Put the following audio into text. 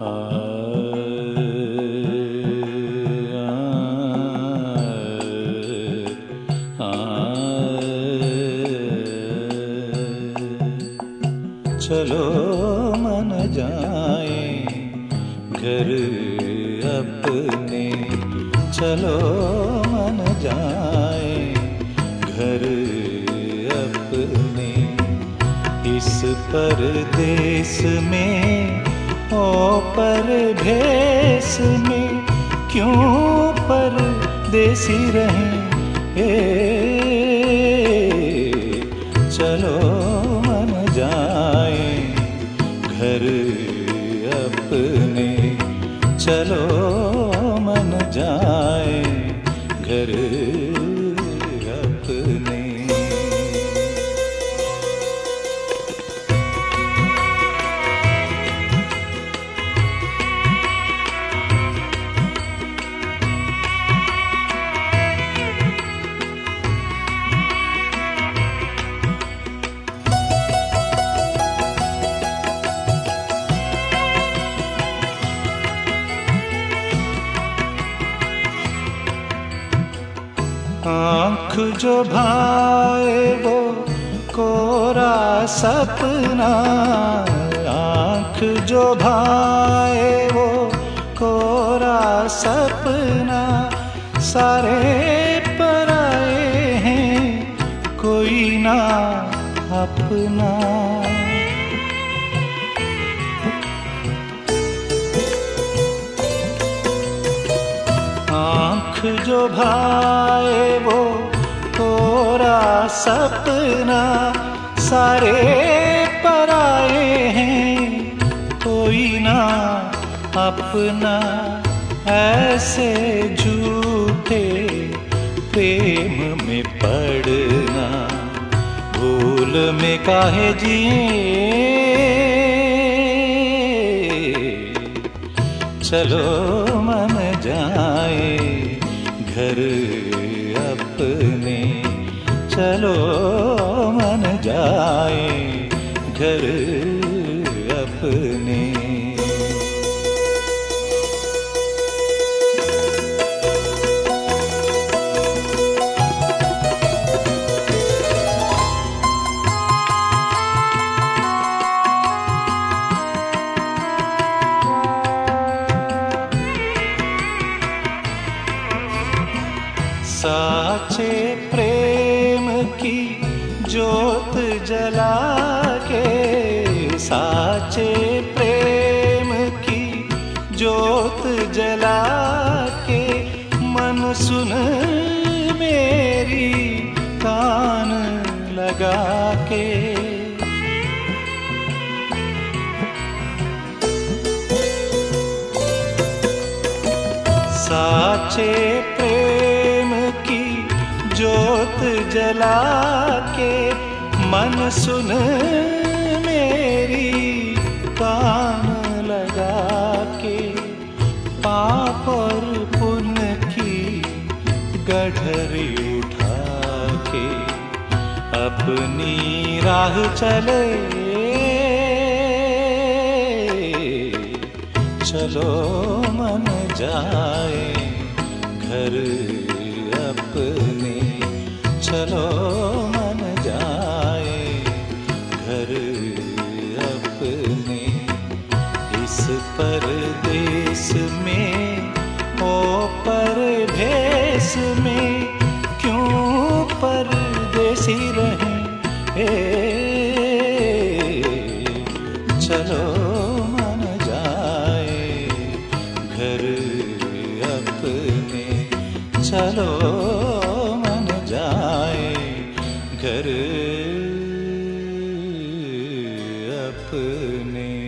आलो मन जाएँ घर अपनी। चलो मन जाएँ घर अपनी। इस परदेश में ओ पर भेस में क्यों पर देसी रहे चलो मन जाए घर अपने। चलो आँख जो भाए वो कोरा सपना, आँख जो भाए वो कोरा सपना। सारे पराए हैं, कोई ना अपना। आँख जो भाए वो कोरा सपना, सारे पराए हैं, कोई ना अपना। ऐसे झूठे प्रेम में पड़ना, भूल में काहे जिए। चलो घर अपने चलो मन जाए घर साचे प्रेम की जोत जला के साचे प्रेम की जोत जला के मन सुन मेरी कान लगा के। साचे प्रेम जला के मन सुन मेरी कान लगा के पाप और पुण्य की गढ़री उठा के अपनी राह चले। चलो मन जाए घर चलो मन जाए, घर अपने। इस परदेश में, ओ परदेश में, क्यों परदेसी रहे? ए, चलो मन जाए, घर अपने। चलो ne